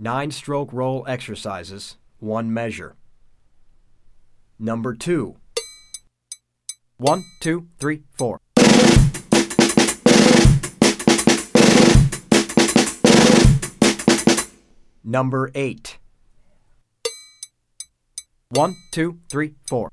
Nine stroke roll exercises, one measure. Number two. One, two, three, four. Number eight. One, two, three, four.